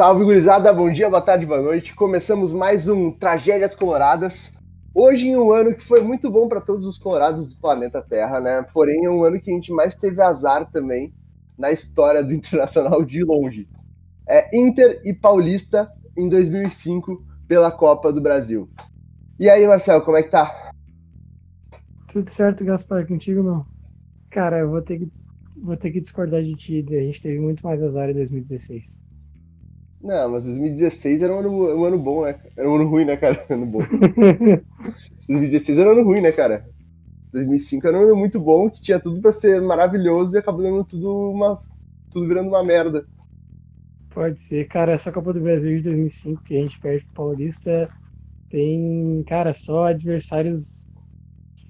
Salve, gurizada! Bom dia, boa tarde, boa noite. Começamos mais um Tragédias Coloradas. Hoje em um ano que foi muito bom para todos os colorados do planeta Terra, né? Porém, é um ano que a gente mais teve azar também na história do Internacional de longe. É Inter e Paulista em 2005 pela Copa do Brasil. E aí, Marcelo, como é que tá? Tudo certo, Gaspar, contigo, meu? Cara, eu vou ter que, vou ter que discordar de ti. A gente teve muito mais azar em 2016. Não, mas 2016 era um ano, um ano bom, né? Era um ano ruim, né, cara? Ano bom. 2016 era um ano ruim, né, cara? 2005 era um ano muito bom, que tinha tudo para ser maravilhoso e acabou dando tudo uma tudo virando uma merda. Pode ser, cara, essa Copa do Brasil de 2005 que a gente perde pro Paulista tem, cara, só adversários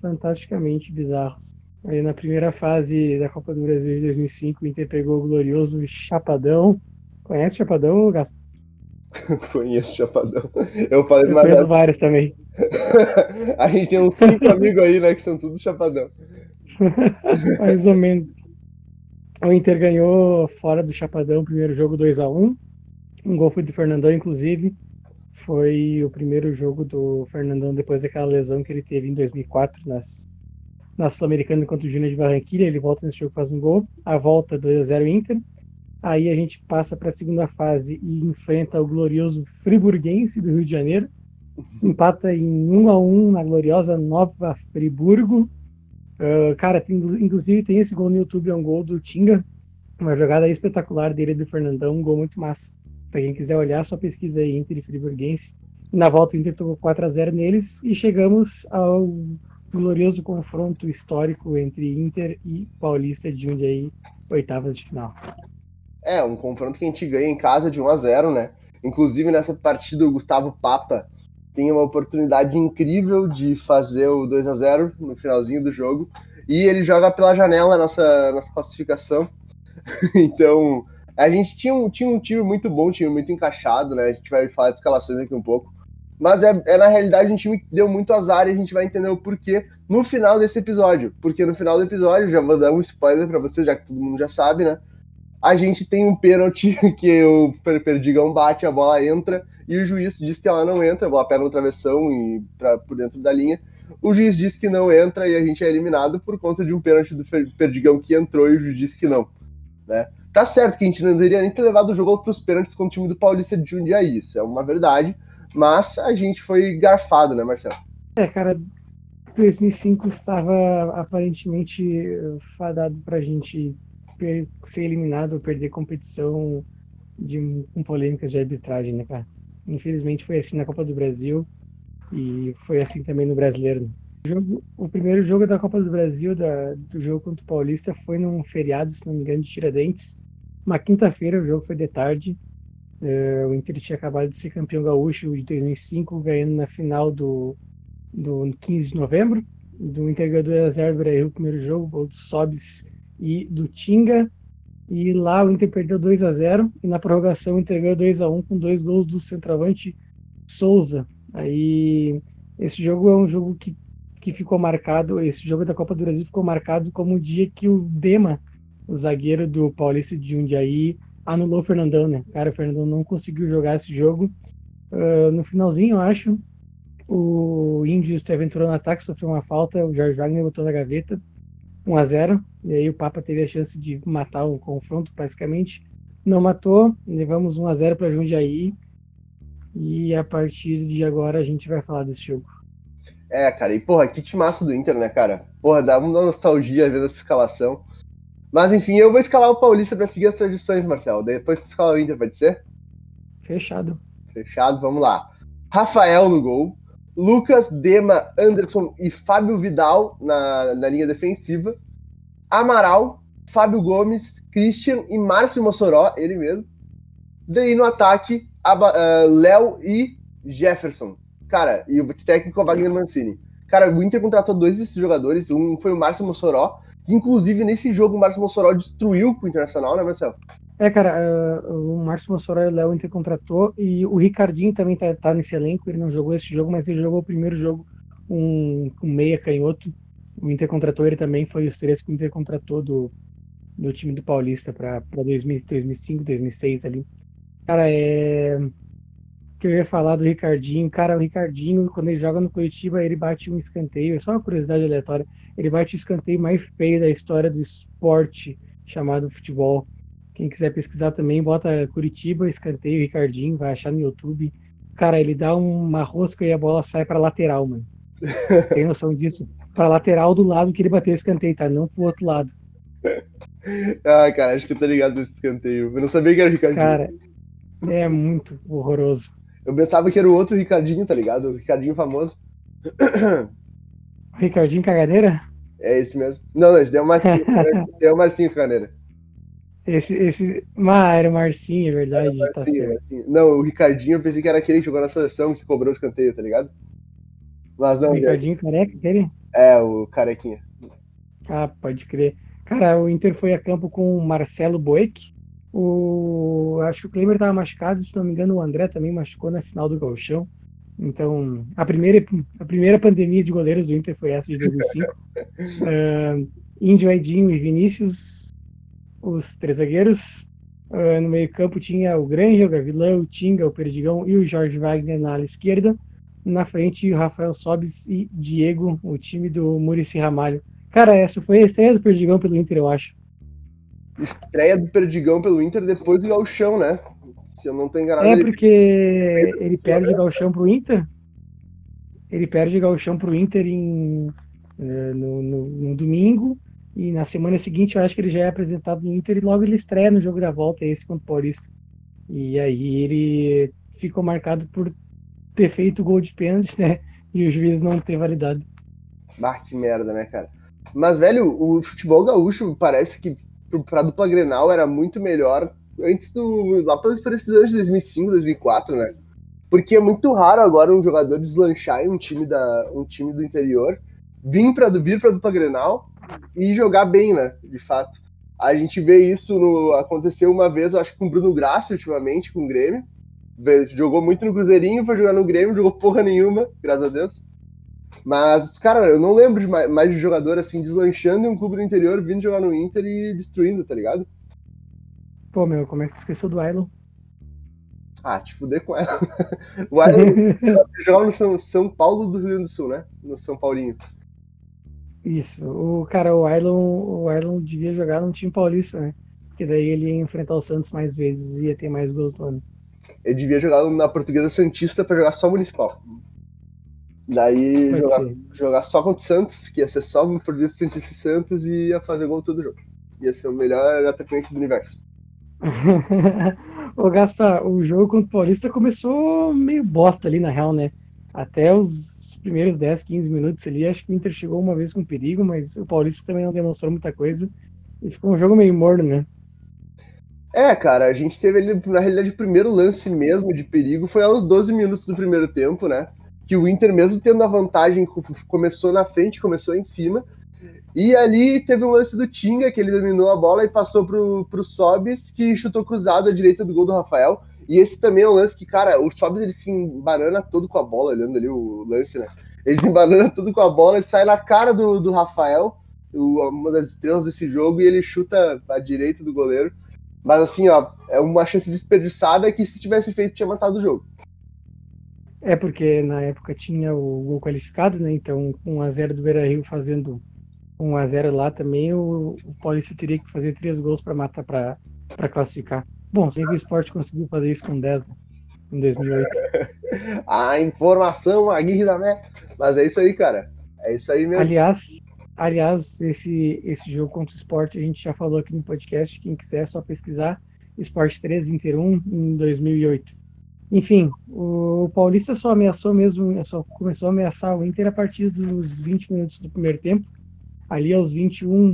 fantasticamente bizarros. Aí na primeira fase da Copa do Brasil de 2005, o Inter pegou o glorioso Chapadão, Conhece Chapadão, Gaspar? Conheço Chapadão. Eu falei Eu conheço vários também. a gente tem uns cinco amigos aí, né, que são tudo Chapadão. Mais ou menos. O Inter ganhou fora do Chapadão o primeiro jogo 2 a 1 Um gol foi do Fernandão, inclusive. Foi o primeiro jogo do Fernandão depois daquela lesão que ele teve em 2004 nas, na Sul-Americana contra o Júnior de Barranquilla. Ele volta nesse jogo faz um gol. A volta 2 a 0 Inter. Aí a gente passa para a segunda fase e enfrenta o glorioso Friburguense do Rio de Janeiro. Empata em 1 a 1 na gloriosa Nova Friburgo. Uh, cara, tem, inclusive tem esse gol no YouTube, é um gol do Tinga. Uma jogada espetacular dele do Fernandão, um gol muito massa. Para quem quiser olhar, só pesquisa aí Inter e Friburguense. Na volta o Inter tocou 4 a 0 neles e chegamos ao glorioso confronto histórico entre Inter e Paulista de Jundiaí, oitavas de final. É, um confronto que a gente ganha em casa de 1 a 0 né? Inclusive nessa partida o Gustavo Papa tem uma oportunidade incrível de fazer o 2 a 0 no finalzinho do jogo e ele joga pela janela nossa nossa classificação. então, a gente tinha um, tinha um time muito bom, um time muito encaixado, né? A gente vai falar de escalações aqui um pouco. Mas é, é na realidade um time que deu muito azar e a gente vai entender o porquê no final desse episódio. Porque no final do episódio, já vou dar um spoiler para vocês, já que todo mundo já sabe, né? A gente tem um pênalti que o Perdigão bate, a bola entra, e o juiz diz que ela não entra, a bola pega no travessão e pra, por dentro da linha. O juiz diz que não entra e a gente é eliminado por conta de um pênalti do Perdigão que entrou e o juiz disse que não. Né? Tá certo que a gente não deveria nem ter levado o jogo para os pênaltis com o time do Paulista de Jundiaí, isso é uma verdade, mas a gente foi garfado, né, Marcelo? É, cara, 2005 estava aparentemente fadado para a gente ser eliminado ou perder competição de, com polêmicas de arbitragem, né, cara? Infelizmente foi assim na Copa do Brasil e foi assim também no Brasileiro. O, jogo, o primeiro jogo da Copa do Brasil, da, do jogo contra o Paulista, foi num feriado, se não me engano, de Tiradentes. Uma quinta-feira, o jogo foi de tarde. Uh, o Inter tinha acabado de ser campeão gaúcho de 2005, ganhando na final do, do 15 de novembro. Do Inter ganhou 2x0 do Brasil, o primeiro jogo, gol do Sobis e do Tinga. E lá o Inter perdeu 2 a 0 e na prorrogação entregou 2 a 1 com dois gols do centroavante Souza. Aí esse jogo é um jogo que, que ficou marcado, esse jogo da Copa do Brasil ficou marcado como o dia que o Dema, o zagueiro do Paulista de Jundiaí, anulou o Fernandão, né? Cara, o Fernandão não conseguiu jogar esse jogo. Uh, no finalzinho, eu acho, o Índio se aventurou no ataque, sofreu uma falta, o Jorge Wagner botou na gaveta, 1 a 0 e aí o Papa teve a chance de matar o confronto, basicamente. Não matou, levamos 1 a 0 para Jundiaí. E a partir de agora a gente vai falar desse jogo. É, cara, e porra, que timaço do Inter, né, cara? Porra, dá uma nostalgia ver essa escalação. Mas enfim, eu vou escalar o Paulista para seguir as tradições, Marcelo. Depois que escalar o Inter, pode ser? Fechado. Fechado, vamos lá. Rafael no gol. Lucas, Dema, Anderson e Fábio Vidal na, na linha defensiva. Amaral, Fábio Gomes, Christian e Márcio Mossoró, ele mesmo. Daí no ataque, uh, Léo e Jefferson. Cara, e o técnico é Wagner Mancini. Cara, o Inter contratou dois desses jogadores. Um foi o Márcio Mossoró, que inclusive nesse jogo o Márcio Mossoró destruiu o Internacional, né, Marcelo? É, cara, uh, o Márcio Mossoró o Léo Inter contratou e o Ricardinho também tá, tá, nesse elenco. Ele não jogou esse jogo, mas ele jogou o primeiro jogo, um, um meia canhoto. O Inter contratou ele também, foi os três que o Inter contratou do, do time do Paulista para 2005, 2006 ali. Cara, é. Que eu ia falar do Ricardinho. Cara, o Ricardinho, quando ele joga no Curitiba, ele bate um escanteio. É só uma curiosidade aleatória. Ele bate o escanteio mais feio da história do esporte chamado futebol. Quem quiser pesquisar também, bota Curitiba, escanteio, Ricardinho, vai achar no YouTube. Cara, ele dá uma rosca e a bola sai para lateral, mano. Tem noção disso? Para lateral do lado que ele bateu o escanteio, tá? Não pro outro lado. Ah, cara, acho que eu tô ligado nesse escanteio. Eu não sabia que era o Ricardinho. Cara, é muito horroroso. Eu pensava que era o outro Ricardinho, tá ligado? O Ricardinho famoso. Ricardinho Cagadeira? É esse mesmo. Não, esse daí é o Marcinho. esse é o Marcinho Cagadeira. Esse, esse. Ah, era o Marcinho, é verdade. Marcinho, tá. Marcinho. Não, o Ricardinho eu pensei que era aquele que jogou na seleção que cobrou o escanteio, tá ligado? Mas não. O Ricardinho é... careca, aquele? É, o carequinha. Ah, pode crer. Cara, o Inter foi a campo com o Marcelo Boeck. O... Acho que o Kleber estava machucado, se não me engano, o André também machucou na final do Galchão. Então, a primeira, a primeira pandemia de goleiros do Inter foi essa de 2005. uh, Índio, Edinho e Vinícius, os três zagueiros. Uh, no meio-campo tinha o Granja, o Gavilão, o Tinga, o Perdigão e o Jorge Wagner na ala esquerda. Na frente, o Rafael Sobis e Diego, o time do Murici Ramalho. Cara, essa foi a estreia do Perdigão pelo Inter, eu acho. Estreia do Perdigão pelo Inter depois do Galchão, né? Se eu não tô enganado. É porque ele perde Galchão pro Inter. Ele perde Galchão pro Inter em, eh, no, no, no, domingo. E na semana seguinte eu acho que ele já é apresentado no Inter e logo ele estreia no jogo da volta, esse contra o Paulista. E aí ele ficou marcado por ter feito gol de pênalti, né? E o juiz não ter validado. Bah, que merda, né, cara? Mas, velho, o futebol gaúcho parece que pra dupla Grenal era muito melhor antes do. lá pelos anos de 2005, 2004, né? Porque é muito raro agora um jogador deslanchar em um time, da, um time do interior, vir para vir pra dupla Grenal e jogar bem, né? De fato. A gente vê isso no. Aconteceu uma vez, eu acho que com o Bruno Graça, ultimamente, com o Grêmio. Jogou muito no Cruzeirinho, foi jogar no Grêmio, jogou porra nenhuma, graças a Deus. Mas, cara, eu não lembro de mais, mais de jogador assim, deslanchando em um clube do interior, vindo jogar no Inter e destruindo, tá ligado? Pô, meu, como é que tu esqueceu do Ailon? Ah, te fuder com ela. o Ailon jogava no São, São Paulo do Rio Grande do Sul, né? No São Paulinho. Isso. O cara, o Ailon, o Ailon devia jogar num time paulista, né? Porque daí ele ia enfrentar o Santos mais vezes e ia ter mais gols do ano. Ele devia jogar na Portuguesa Santista para jogar só municipal. Daí jogar, jogar, só contra o Santos, que ia ser só no Portuguesa Santista e Santos e ia fazer gol todo jogo. Ia ser o melhor atacante do universo. Ô Gaspar, o jogo contra o Paulista começou meio bosta ali, na real, né? Até os primeiros 10, 15 minutos ali, acho que o Inter chegou uma vez com perigo, mas o Paulista também não demonstrou muita coisa. E ficou um jogo meio morno, né? É, cara, a gente teve ali, na realidade, o primeiro lance mesmo de perigo foi aos 12 minutos do primeiro tempo, né? Que o Inter, mesmo tendo a vantagem, começou na frente, começou em cima, e ali teve um lance do Tinga, que ele dominou a bola e passou pro, pro Sobis, que chutou cruzado à direita do gol do Rafael. E esse também é um lance que, cara, o Sobis ele se embanana todo com a bola, olhando ali o lance, né? Ele se embanana tudo com a bola e sai na cara do, do Rafael, uma das estrelas desse jogo, e ele chuta à direita do goleiro. Mas assim, ó, é uma chance desperdiçada que se tivesse feito tinha matado o jogo. É porque na época tinha o gol qualificado, né? Então, 1x0 do Beira Rio fazendo 1 a 0 lá também, o, o Paulista teria que fazer três gols para matar para classificar. Bom, sei que o esporte conseguiu fazer isso com 10 né, em 2008. a informação, a guia da Mé. Mas é isso aí, cara. É isso aí mesmo. Aliás, aliás esse, esse jogo contra o esporte a gente já falou aqui no podcast. Quem quiser é só pesquisar Esporte 3 Inter 1 em 2008. Enfim, o Paulista só ameaçou mesmo, só começou a ameaçar o Inter a partir dos 20 minutos do primeiro tempo Ali aos 21,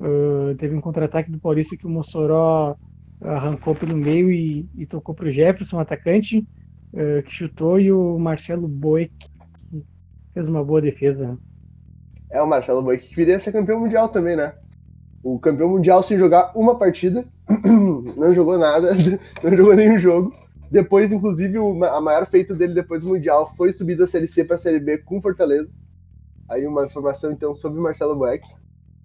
uh, teve um contra-ataque do Paulista que o Mossoró arrancou pelo meio e, e tocou para o Jefferson, atacante, uh, que chutou, e o Marcelo Boeck fez uma boa defesa. É, o Marcelo Boeck que queria ser campeão mundial também, né? O campeão mundial sem jogar uma partida, não jogou nada, não jogou nenhum jogo. Depois, inclusive, o a maior feito dele depois do Mundial foi subir da Série C para a Série B com Fortaleza. Aí uma informação então sobre o Marcelo Boeck,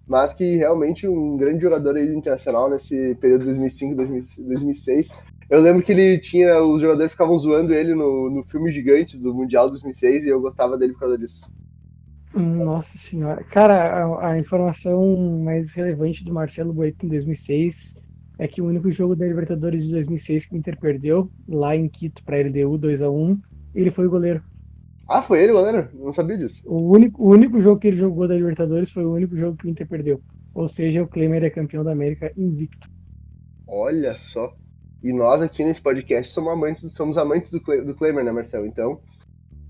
mas que realmente um grande jogador aí internacional nesse período 2005, 2006. Eu lembro que ele tinha. Os jogadores ficavam zoando ele no, no filme gigante do Mundial 2006 e eu gostava dele por causa disso. Nossa senhora. Cara, a, a informação mais relevante do Marcelo Boeto em 2006 é que o único jogo da Libertadores de 2006 que o Inter perdeu, lá em Quito, para LDU 2 a 1 ele foi o goleiro. Ah, foi ele o goleiro? Não sabia disso. O único, o único jogo que ele jogou da Libertadores foi o único jogo que o Inter perdeu. Ou seja, o Klemer é campeão da América invicto. Olha só. E nós aqui nesse podcast somos amantes, somos amantes do, do Klemer, né, Marcelo? Então,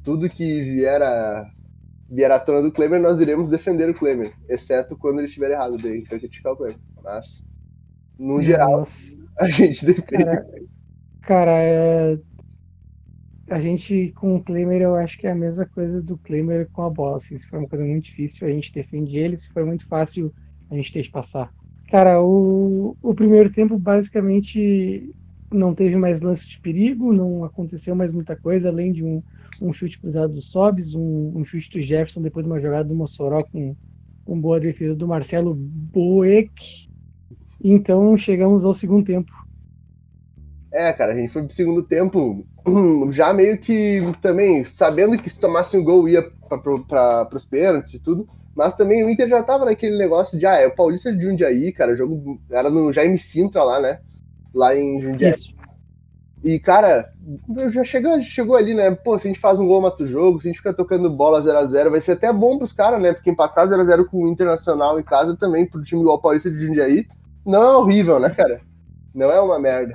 tudo que vier a, vier à tona do Klemer, nós iremos defender o Klemer. Exceto quando ele estiver errado, daí a gente vai criticar o Klemer. Mas, no geral, Nossa. a gente defende. Cara, cara é a gente com o Klemer, eu acho que é a mesma coisa do Klemer com a bola. Assim, se for uma coisa muito difícil, a gente defende ele. Se for muito fácil, a gente que passar. Cara, o, o primeiro tempo basicamente não teve mais lance de perigo, não aconteceu mais muita coisa, além de um, um chute cruzado do Sobs, um, um, chute do Jefferson depois de uma jogada do Mossoró com, com boa defesa do Marcelo Boeck. Então chegamos ao segundo tempo. É, cara, a gente foi pro segundo tempo já meio que também sabendo que se tomasse um gol ia para os pênaltis e tudo, mas também o Inter já tava naquele negócio de, ah, é o Paulista de Jundiaí, cara, o jogo era no Jaime Sintra lá, né? Lá em Jundiaí. Isso. E, cara, já chegou, chegou ali, né? Pô, se a gente faz um gol, mata o jogo, se a gente fica tocando bola 0x0, vai ser até bom pros caras, né? Porque empatar 0x0 com o Internacional em casa também, pro time igual o Paulista de Jundiaí, não é horrível, né, cara? Não é uma merda.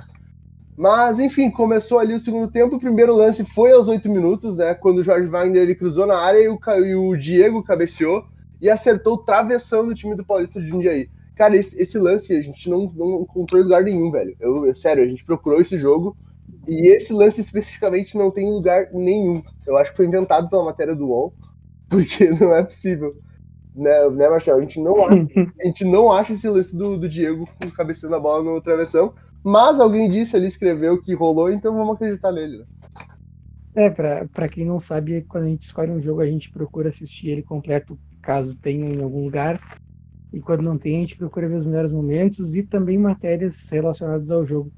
Mas, enfim, começou ali o segundo tempo. O primeiro lance foi aos oito minutos, né? Quando o Jorge Wagner ele cruzou na área e o, e o Diego cabeceou e acertou o travessão do time do Paulista de Jundiaí. Cara, esse, esse, lance a gente não, não encontrou em lugar nenhum, velho. Eu, eu, sério, a gente procurou esse jogo e esse lance especificamente não tem lugar nenhum. Eu acho que foi inventado pela matéria do UOL, porque não é possível. Né, né Marcelo? A gente não acha, a gente não acha esse lance do, do Diego cabeceando a bola no travessão. Mas alguém disse ali, escreveu que rolou, então vamos acreditar nele. Né? É, pra, pra quem não sabe, quando a gente escolhe um jogo, a gente procura assistir ele completo, caso tenha em algum lugar. E quando não tem, a gente procura ver os melhores momentos e também matérias relacionadas ao jogo.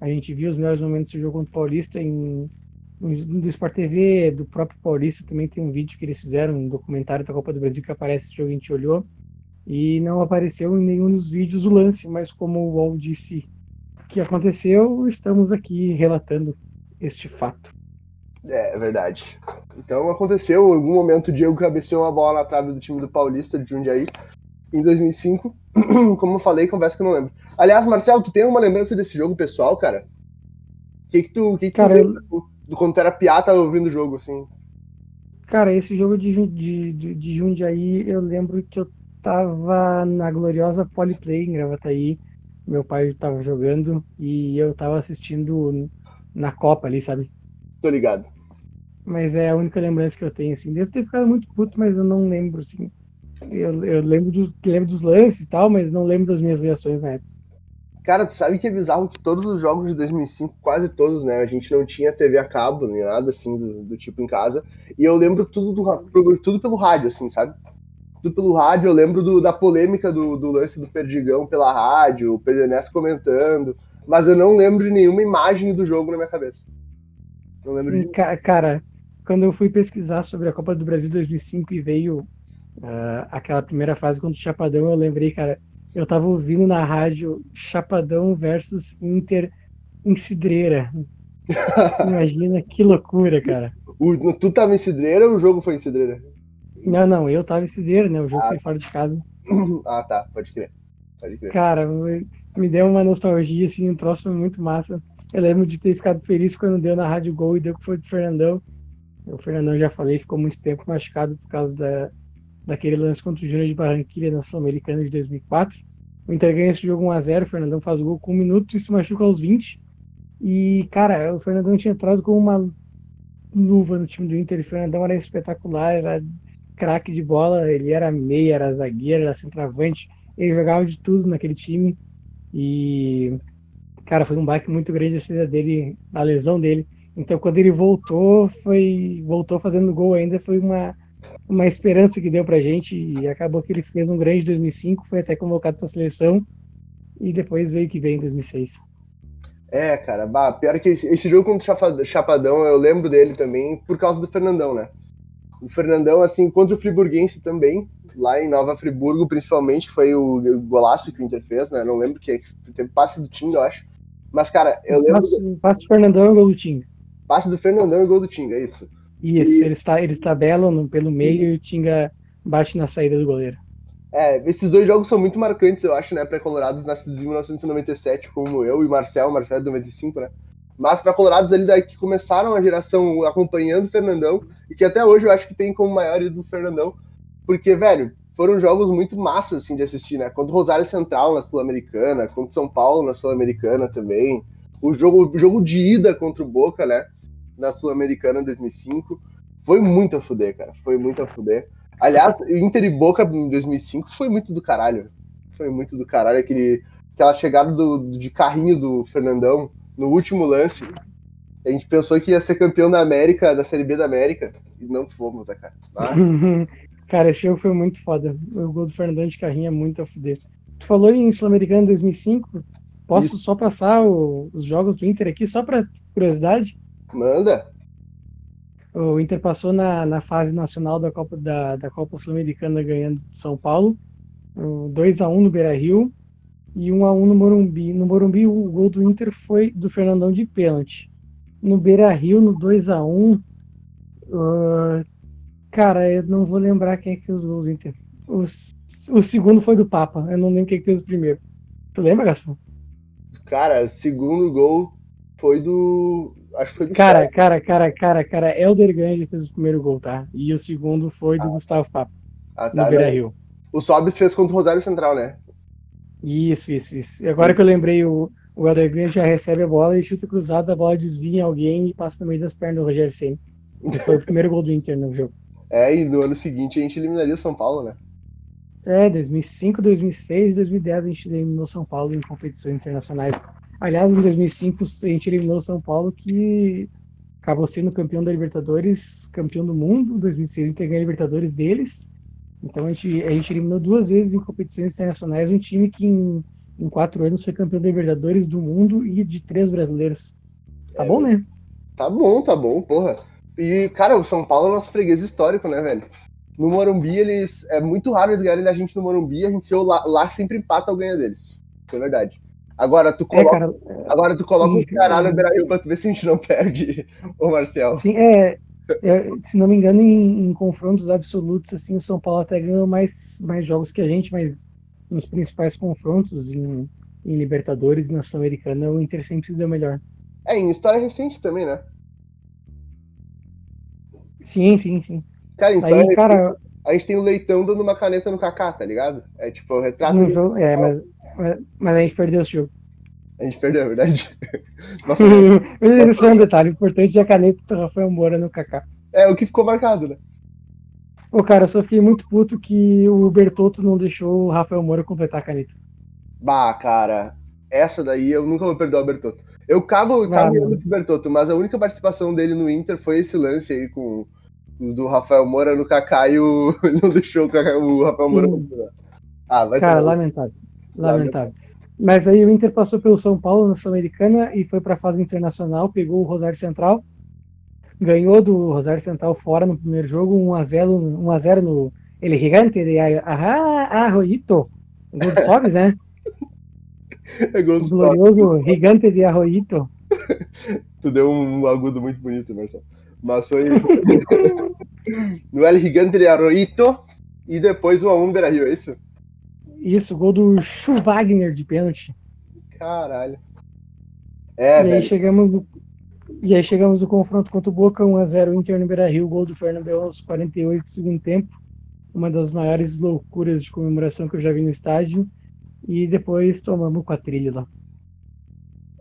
A gente viu os melhores momentos do jogo contra o Paulista em, do Sport TV, do próprio Paulista, também tem um vídeo que eles fizeram, um documentário da Copa do Brasil que aparece esse jogo, a gente olhou. E não apareceu em nenhum dos vídeos o lance, mas como o Wall disse que aconteceu, estamos aqui relatando este fato. É, é verdade. Então aconteceu, em algum momento o Diego cabeceou uma bola na trave do time do Paulista de Jundiaí em 2005. Como eu falei, conversa que eu não lembro. Aliás, Marcelo, tu tem uma lembrança desse jogo pessoal, cara? O que, que tu, que que cara, tu eu... do quando tu era piata ouvindo o jogo, assim? Cara, esse jogo de, de, de, de Jundiaí, eu lembro que eu tava na gloriosa Polyplay em Gravataí meu pai estava jogando e eu estava assistindo na Copa ali, sabe? Tô ligado. Mas é a única lembrança que eu tenho, assim. Devo ter ficado muito puto, mas eu não lembro, assim. Eu, eu lembro, do, lembro dos lances e tal, mas não lembro das minhas reações na época. Cara, tu sabe que é bizarro que todos os jogos de 2005, quase todos, né? A gente não tinha TV a cabo, nem nada assim do, do tipo em casa. E eu lembro tudo, do, tudo pelo rádio, assim, sabe? Tudo pelo rádio. Eu lembro do, da polêmica do, do, lance do Perdigão pela rádio, o Pedernés comentando, mas eu não lembro de nenhuma imagem do jogo na minha cabeça. Não lembro Sim, de... Cara, quando eu fui pesquisar sobre a Copa do Brasil 2005 e veio uh, aquela primeira fase contra o Chapadão, eu lembrei, cara, eu tava ouvindo na rádio Chapadão versus Inter em Cidreira. Imagina que loucura, cara. O, tu tava em Cidreira ou o jogo foi em Cidreira? Não, não, eu tava esse dia, né? O jogo ah. foi fora de casa. Ah, tá, pode crer. Pode crer. Cara, me deu uma nostalgia, assim, um troço muito massa. Eu lembro de ter ficado feliz quando deu na Rádio Gol e deu que foi do Fernandão. O Fernandão já falei, ficou muito tempo machucado por causa da, daquele lance contra o Júnior de Barranquilla na Sul-Americana de 2004. O Inter ganha esse jogo 1x0, o Fernandão faz o gol com um minuto e se machuca aos 20. E, cara, o Fernandão tinha entrado com uma luva no time do Inter. O Fernandão era espetacular, era craque de bola, ele era meia, era zagueiro, era centroavante, ele jogava de tudo naquele time e cara, foi um baque muito grande a saída dele, a lesão dele. Então quando ele voltou, foi voltou fazendo gol ainda, foi uma uma esperança que deu pra gente e acabou que ele fez um grande 2005, foi até convocado para a seleção e depois veio que veio em 2006. É, cara, bah, pior que esse, esse jogo contra o Chapadão, eu lembro dele também por causa do Fernandão, né? O Fernandão, assim, contra o Friburguense também, lá em Nova Friburgo, principalmente, foi o, o golaço que o Inter fez, né? Não lembro que teve passe do Tinga, eu acho. Mas, cara, eu lembro. Passe, passe do Fernandão e gol do Tinga. Passe do Fernandão e gol do Tinga, é isso. Isso, e... eles, tá, eles tabelam pelo meio e o Tinga bate na saída do goleiro. É, esses dois jogos são muito marcantes, eu acho, né, para colorados nascidos em 1997, como eu e Marcel, Marcel é de 95, né? Mas para colorados ali daí que começaram a geração acompanhando o Fernandão e que até hoje eu acho que tem como maior do Fernandão, porque, velho, foram jogos muito massas assim de assistir, né? Contra o Rosário Central na Sul-Americana, contra o São Paulo na Sul-Americana também. O jogo, o jogo de ida contra o Boca, né, na Sul-Americana 2005, foi muito a fuder, cara. Foi muito a fuder. Aliás, Inter e Boca em 2005 foi muito do caralho. Foi muito do caralho aquele, aquela chegada do, de carrinho do Fernandão no último lance. A gente pensou que ia ser campeão da América, da Série B da América, e não fomos, né, cara? Ah. cara, esse jogo foi muito foda. O gol do Fernandão de carrinho é muito a fuder. Tu falou em Sul-Americano 2005? Posso Isso. só passar o, os jogos do Inter aqui, só para curiosidade? Manda. O Inter passou na, na fase nacional da Copa, da, da Copa Sul-Americana ganhando de São Paulo. 2x1 no Beira Rio e 1x1 no Morumbi. No Morumbi, o gol do Inter foi do Fernandão de pênalti. No Beira Rio, no 2x1, uh, cara, eu não vou lembrar quem é que fez os gols do Inter. O, o segundo foi do Papa, eu não lembro quem é que fez o primeiro. Tu lembra, Gaspar? Cara, o segundo gol foi do. Acho que foi do Cara, cara, cara, cara, cara, Helder Grande fez o primeiro gol, tá? E o segundo foi do ah. Gustavo Papa. Ah, tá, no Beira Rio. O Sobis fez contra o Rosário Central, né? Isso, isso, isso. E agora que eu lembrei, o, o Grande já recebe a bola e chuta cruzado, a bola desvia em alguém e passa no meio das pernas do Rogério Senna. Foi o primeiro gol do Inter no jogo. É, e no ano seguinte a gente eliminaria o São Paulo, né? É, 2005, 2006 2010 a gente eliminou São Paulo em competições internacionais. Aliás, em 2005 a gente eliminou São Paulo, que acabou sendo campeão da Libertadores, campeão do mundo. Em 2006 a gente ganhou a Libertadores deles. Então a gente, a gente eliminou duas vezes em competições internacionais um time que em, em quatro anos foi campeão da Libertadores do mundo e de três brasileiros. Tá é, bom, né? Tá bom, tá bom, porra. E, cara, o São Paulo é nosso freguês histórico, né, velho? No Morumbi, eles. É muito raro eles ganharem da gente no Morumbi, a gente lá, lá sempre empata ou ganha deles. Isso é verdade. Agora tu coloca, é, cara, agora tu coloca o Ceará no Beira-Rio pra tu ver se a gente não perde, o Marcel. Sim, é, é, se não me engano, em, em, confrontos absolutos, assim, o São Paulo até ganhou mais, mais jogos que a gente, mas nos principais confrontos, em, em Libertadores e na Sul-Americana, o Inter sempre se deu melhor. É, em história recente também, né? Sim, sim, sim. Cara, em história Aí, recente, cara, a gente tem o Leitão dando uma caneta no Kaká, tá ligado? É tipo, o retrato... No jogo, é, mas mas, a gente perdeu esse jogo. A gente perdeu, é verdade. Esse é um detalhe importante a caneta do Rafael Moura no Kaká. É o que ficou marcado, né? Ô, cara, eu só fiquei muito puto que o Bertotto não deixou o Rafael Moura completar a caneta. Bah, cara, essa daí eu nunca vou perdoar o Bertotto. Eu ah, o Bertotto, mas a única participação dele no Inter foi esse lance aí com do Rafael Moura no Kaká e o não deixou o, Rafael Sim. Moura. Ah, vai Cara, ter... lamentável. Lamentável. Mas aí o Inter passou pelo São Paulo na Sul-Americana e foi para a fase internacional, pegou o Rosário Central, ganhou do Rosário Central fora no primeiro jogo, 1x0 1x0 no El Gigante de Arroyito. Gol do Sobis, né? É gol do o glorioso Gigante de Arroyito. Tu deu um agudo muito bonito, Marcelo. Mas foi no El Gigante de Arroyito e depois o 1 Beira Rio, é isso? Isso, gol do Chu Wagner de pênalti. Caralho. É, e velho. aí chegamos no, e aí chegamos no confronto contra o Boca, 1x0 Inter no Beira-Rio, gol do Fernando aos 48 do segundo tempo. Uma das maiores loucuras de comemoração que eu já vi no estádio. E depois tomamos com a trilha lá.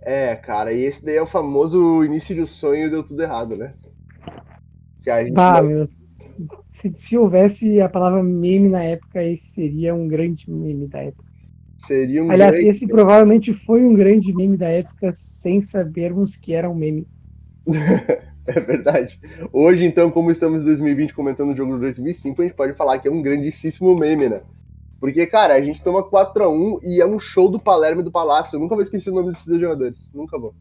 É, cara, e esse daí é o famoso início do sonho deu tudo errado, né? Bah, meu, se, se houvesse a palavra meme na época, esse seria um grande meme da época. Seria um Aliás, grande... esse provavelmente foi um grande meme da época sem sabermos que era um meme. é verdade. Hoje, então, como estamos em 2020 comentando o jogo de 2005, a gente pode falar que é um grandíssimo meme, né? Porque, cara, a gente toma 4x1 e é um show do Palermo e do Palácio. Eu nunca vou esquecer o nome desses jogadores. Nunca vou.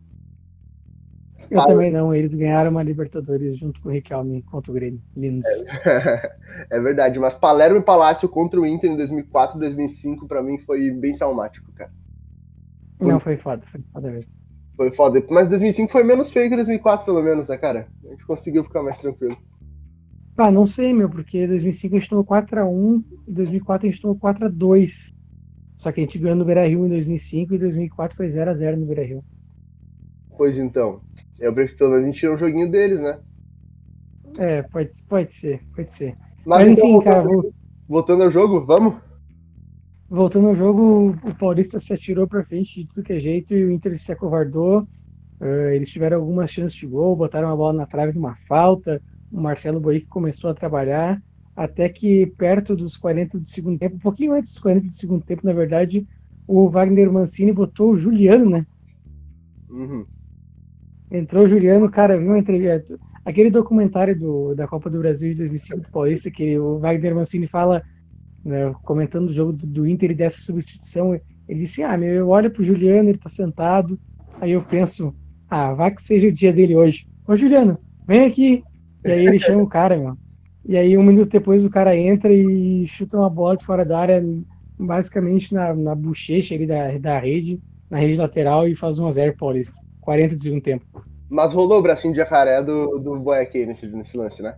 Eu também não, eles ganharam uma Libertadores junto com o Riquelme contra o Grêmio. Lindos. É, é, verdade, mas Palermo e Palácio contra o Inter em 2004 e 2005 para mim foi bem traumático, cara. Não, foi foda, foi foda mesmo. Foi foda, mas 2005 foi menos feio que 2004 pelo menos, né, cara? A gente conseguiu ficar mais tranquilo. Ah, não sei, meu, porque 2005 a gente tomou 4x1 e 2004 a gente tomou 4x2. Só que a gente ganhou no Beira-Rio em 2005 e 2004 foi 0x0 no Beira-Rio. Pois então. Eu prefiro pelo menos a gente tira um joguinho deles, né? É, pode, pode ser, pode ser. Mas, Mas enfim, então, cara. Vou... Voltando ao jogo, vamos? Voltando ao jogo, o Paulista se atirou pra frente de tudo que é jeito e o Inter se acovardou. Uh, eles tiveram algumas chances de gol, botaram a bola na trave de uma falta. O Marcelo Boic começou a trabalhar. Até que perto dos 40 do segundo tempo, um pouquinho antes dos 40 do segundo tempo, na verdade, o Wagner Mancini botou o Juliano, né? Uhum. Entrou o Juliano, cara, viu uma entrevista. Aquele documentário do, da Copa do Brasil de 2005 do Paulista, que o Wagner Mancini fala, né, comentando o jogo do, do, Inter e dessa substituição, ele disse: Ah, meu, eu olho pro Juliano, ele tá sentado, aí eu penso, ah, vai que seja o dia dele hoje. Ô Juliano, vem aqui. E aí ele chama o cara, meu. E aí um minuto depois o cara entra e chuta uma bola de fora da área, basicamente na, na bochecha ali da, da rede, na rede lateral, e faz 1x0 Paulista. 40 de segundo tempo. Mas rolou o bracinho de jacaré do, do Boiaquei nesse, nesse lance, né?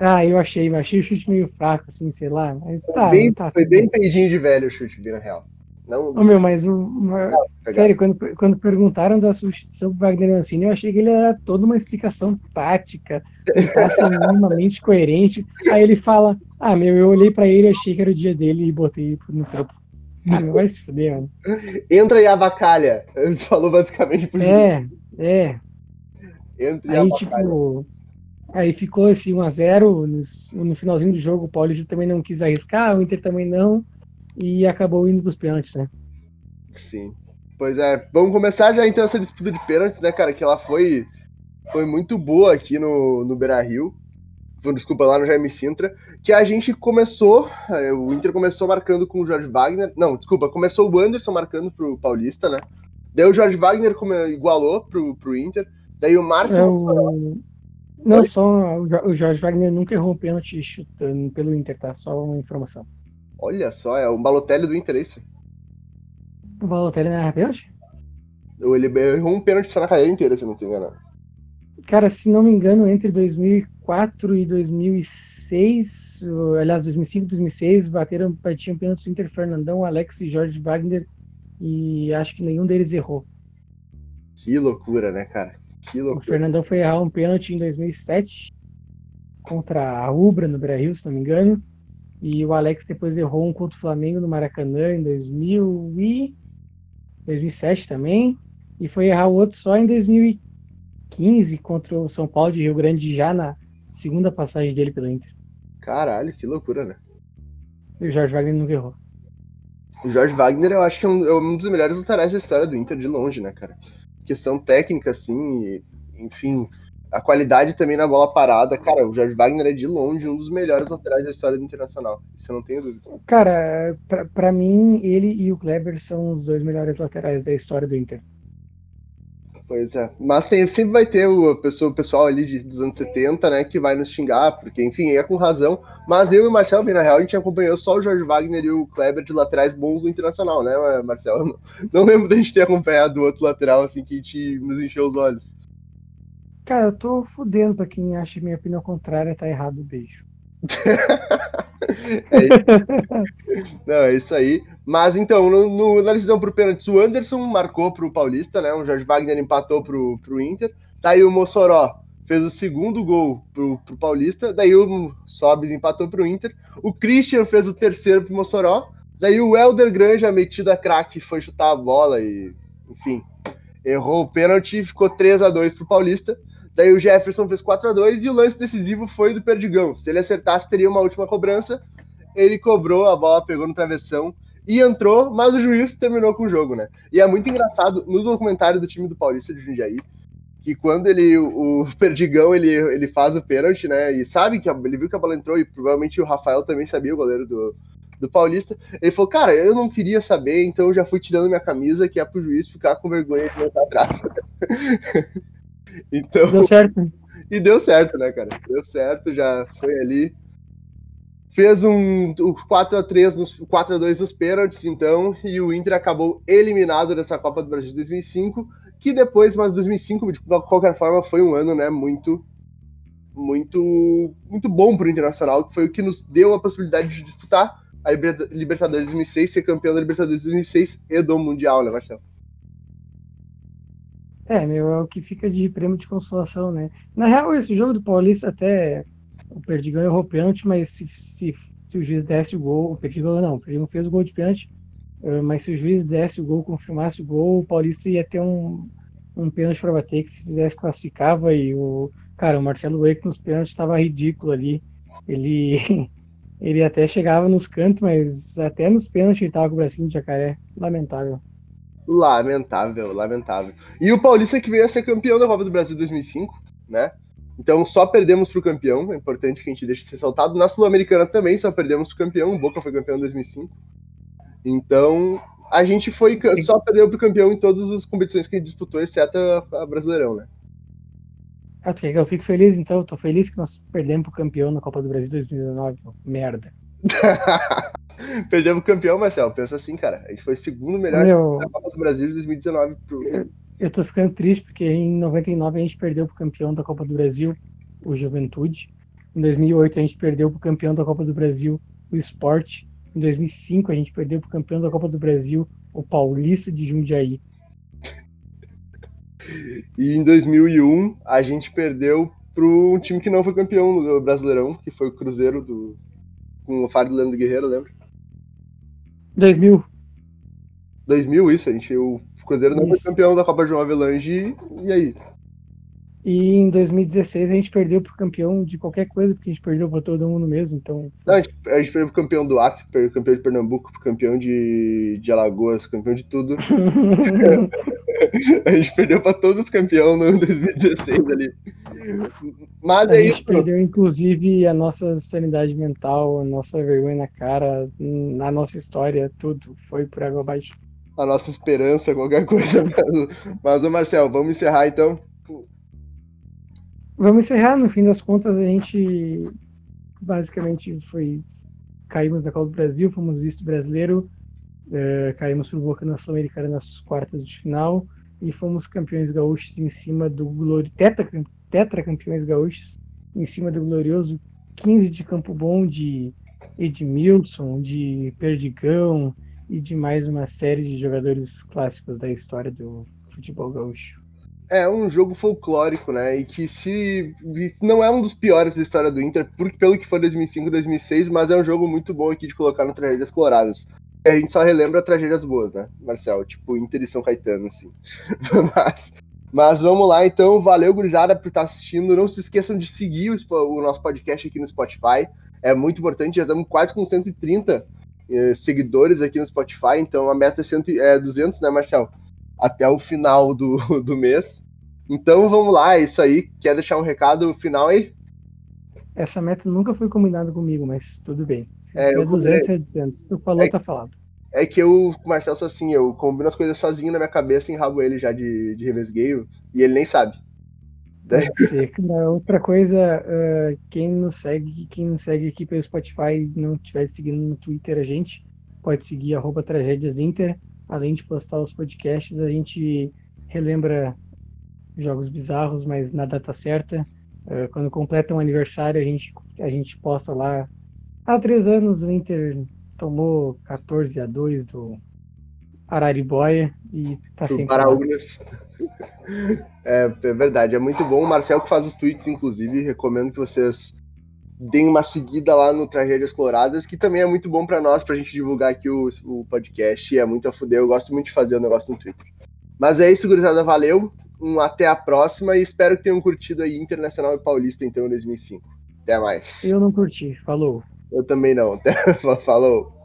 Ah, eu achei, eu achei o chute meio fraco, assim, sei lá. Mas tá. Bem, tá foi bem peidinho de velho o chute, bem na real. Não... Ô, meu, mas o. Uma... Sério, quando, quando perguntaram da substituição do Wagner Mancini, eu achei que ele era toda uma explicação tática, tentar ser minimamente coerente. Aí ele fala: Ah, meu, eu olhei pra ele, achei que era o dia dele e botei no trampo. Não vai se fuder, mano. Entra e avacalha. Ele falou basicamente por É, é. Entra e aí, tipo. Aí ficou esse 1x0 no, no finalzinho do jogo. O Paulista também não quis arriscar, o Inter também não. E acabou indo pros pênaltis, né? Sim. Pois é, vamos começar já então essa disputa de pênaltis, né, cara? Que ela foi, foi muito boa aqui no, no Beira Rio desculpa, lá no Jaime Sintra, que a gente começou, é, o Inter começou marcando com o Jorge Wagner, não, desculpa, começou o Anderson marcando pro Paulista, né? Daí o Jorge Wagner igualou pro, pro Inter, daí o Márcio... É. Não, só o Jorge Wagner nunca errou um pênalti chutando pelo Inter, tá? Só uma informação. Olha só, é o Balotelli do Inter, é isso? O Balotelli não erra pênalti? Ele errou um pênalti só na carreira inteira, se não te engano. Cara, se não me engano, entre 2004 e 2006, aliás, 2005 e 2006, bateram, batiam pênaltis Inter Fernandão, Alex e Jorge Wagner, e acho que nenhum deles errou. Que loucura, né, cara? Que loucura. O Fernandão foi errar um pênalti em 2007 contra a Ubra no Brasil, se não me engano. E o Alex depois errou um contra o Flamengo no Maracanã em 2000 e 2007 também. E foi errar o outro só em 2015 15 contra o São Paulo de Rio Grande já na segunda passagem dele pelo Inter. Caralho, que loucura, né? E o Jorge Wagner nunca errou. O Jorge Wagner eu acho que é um, é um dos melhores laterais da história do Inter de longe, né, cara? Questão técnica, assim, e, enfim, a qualidade também na bola parada. Cara, o Jorge Wagner é de longe um dos melhores laterais da história do Internacional. Isso eu não tenho dúvida. Cara, pra, pra mim, ele e o Kleber são os dois melhores laterais da história do Inter. Pois é. Mas tem, sempre vai ter o, pessoa, o pessoal ali de, dos anos 70, né, que vai nos xingar, porque, enfim, é com razão. Mas eu e o Marcelo, bem na real, a gente acompanhou só o Jorge Wagner e o Kleber de laterais bons do Internacional, né, Marcelo? Não, não lembro da gente ter acompanhado o outro lateral, assim, que a gente nos encheu os olhos. Cara, eu tô fudendo pra quem acha minha opinião contrária tá errado. Beijo. é isso. Não, é isso aí. Mas então, no, no, na decisão pro pênalti, o Anderson marcou pro Paulista, né? O Jorge Wagner empatou pro, pro Inter. Daí o Mossoró fez o segundo gol pro, pro Paulista. Daí o Sobis empatou pro Inter. O Christian fez o terceiro pro Mossoró. Daí o Helder Granja, metido a craque, foi chutar a bola e, enfim, errou o pênalti e ficou 3 a 2 pro Paulista. Daí o Jefferson fez 4 a 2 e o lance decisivo foi do Perdigão. Se ele acertasse, teria uma última cobrança. Ele cobrou, a bola pegou no travessão e entrou, mas o juiz terminou com o jogo, né? E é muito engraçado no documentário do time do Paulista de Jundiaí, que quando ele, o Perdigão, ele, ele faz o pênalti, né? E sabe que ele viu que a bola entrou e provavelmente o Rafael também sabia, o goleiro do, do Paulista. Ele falou, cara, eu não queria saber, então eu já fui tirando minha camisa, que é pro juiz ficar com vergonha de voltar atrás. então. Deu certo. E deu certo, né, cara? Deu certo, já foi ali. Fez um 4x3 nos 4x2 nos pênaltis, então, e o Inter acabou eliminado dessa Copa do Brasil de 2005, que depois, mas 2005, de qualquer forma, foi um ano, né, muito muito muito bom para o Internacional, que foi o que nos deu a possibilidade de disputar a Libertadores 2006, ser campeão da Libertadores 2006 e do Mundial, né, Marcelo? É, meu, é o que fica de prêmio de consolação, né? Na real, esse jogo do Paulista até o Perdigão errou pênalti, mas se, se, se o juiz desse o gol, o Perdigão não, o Perdigão fez o gol de pênalti, eh, mas se o juiz desse o gol, confirmasse o gol, o Paulista ia ter um, um pênalti para bater, que se fizesse classificava e o cara, o Marcelo Wake nos pênaltis estava ridículo ali. Ele ele até chegava nos cantos, mas até nos pênaltis ele tava com o bracinho de jacaré. Lamentável. Lamentável, lamentável. E o Paulista que veio a ser campeão da Copa do Brasil 2005, né? Então só perdemos pro campeão, é importante que a gente deixe ser saltado. Na Sul-Americana também só perdemos pro campeão, o Boca foi campeão em 2005. Então a gente foi só perdeu pro campeão em todas as competições que a gente disputou, exceto a Brasileirão, né? Ah, eu fico feliz, então. Eu tô feliz que nós perdemos pro campeão na Copa do Brasil 2019. Merda. perdemos pro campeão, Marcelo. Pensa assim, cara. A gente foi segundo melhor Meu... na Copa do Brasil de 2019. Pro... Eu, eu tô ficando triste porque em 99 a gente perdeu pro campeão da Copa do Brasil, o Juventude. Em 2008 a gente perdeu pro campeão da Copa do Brasil, o Sport. Em 2005 a gente perdeu pro campeão da Copa do Brasil, o Paulista de Jundiaí. E em 2001 a gente perdeu para um time que não foi campeão no Brasileirão, que foi o Cruzeiro do com o Fábio Leandro Guerreiro, lembra? 2000. 2000 isso, a gente o Cruzeiro não isso. foi campeão da Copa João Avelange e aí? E em 2016 a gente perdeu pro campeão de qualquer coisa, porque a gente perdeu para todo mundo mesmo, então... Não, a gente, a gente perdeu pro campeão do Acre, campeão de Pernambuco, pro campeão de, de Alagoas, campeão de tudo. a gente perdeu para todos os campeões no 2016 ali. Mas a é gente perdeu, inclusive, a nossa sanidade mental, a nossa vergonha na cara, na nossa história, tudo foi por água abaixo. A nossa esperança, qualquer coisa. Mas, ô Marcel, vamos encerrar então? Vamos encerrar, no fim das contas, a gente basicamente foi. Caímos da Copa do Brasil, fomos visto brasileiro, é, caímos o Boca na Sul-Americana nas quartas de final e fomos campeões gaúchos em cima do glorioso. Tetra, tetra campeões gaúchos em cima do glorioso 15 de Campo Bom, de Edmilson, de Perdigão e de mais uma série de jogadores clássicos da história do futebol gaúcho. É um jogo folclórico, né? E que se não é um dos piores da história do Inter, por, pelo que foi 2005, 2006, mas é um jogo muito bom aqui de colocar no Tragédias Coloradas. A gente só relembra tragédias boas, né, Marcel? Tipo Inter e São Caetano, assim. mas, mas vamos lá, então. Valeu, gurizada, por estar assistindo. Não se esqueçam de seguir o, o nosso podcast aqui no Spotify. É muito importante, já estamos quase com 130 eh, seguidores aqui no Spotify, então a meta é, 100, é 200, né, Marcel? Até o final do, do mês. Então vamos lá, é isso aí. Quer deixar um recado final aí? Essa meta nunca foi combinada comigo, mas tudo bem. Se é, é 200, é 200. Se tu falou, é, tá falado. É que eu, com o Marcelo, sou assim, eu combino as coisas sozinho na minha cabeça e enrabo ele já de, de revesgueio, e ele nem sabe. Ser. Outra coisa, uh, quem nos segue, quem nos segue aqui pelo Spotify não estiver seguindo no Twitter a gente, pode seguir arroba tragédiasinter. Além de postar os podcasts, a gente relembra jogos bizarros, mas na data certa. Uh, quando completa um aniversário, a gente, a gente posta lá. Há três anos o Inter tomou 14 a 2 do Araribóia e tá sem Paraúnas. É, é verdade, é muito bom. O Marcel que faz os tweets, inclusive, recomendo que vocês deem uma seguida lá no Tragédias Coloradas, que também é muito bom para nós, pra gente divulgar aqui o, o podcast. É muito a fuder, eu gosto muito de fazer o negócio no Twitter. Mas é isso, gurizada, valeu um até a próxima e espero que tenham curtido aí Internacional e Paulista então em 2005. Até mais. Eu não curti, falou. Eu também não. Falou.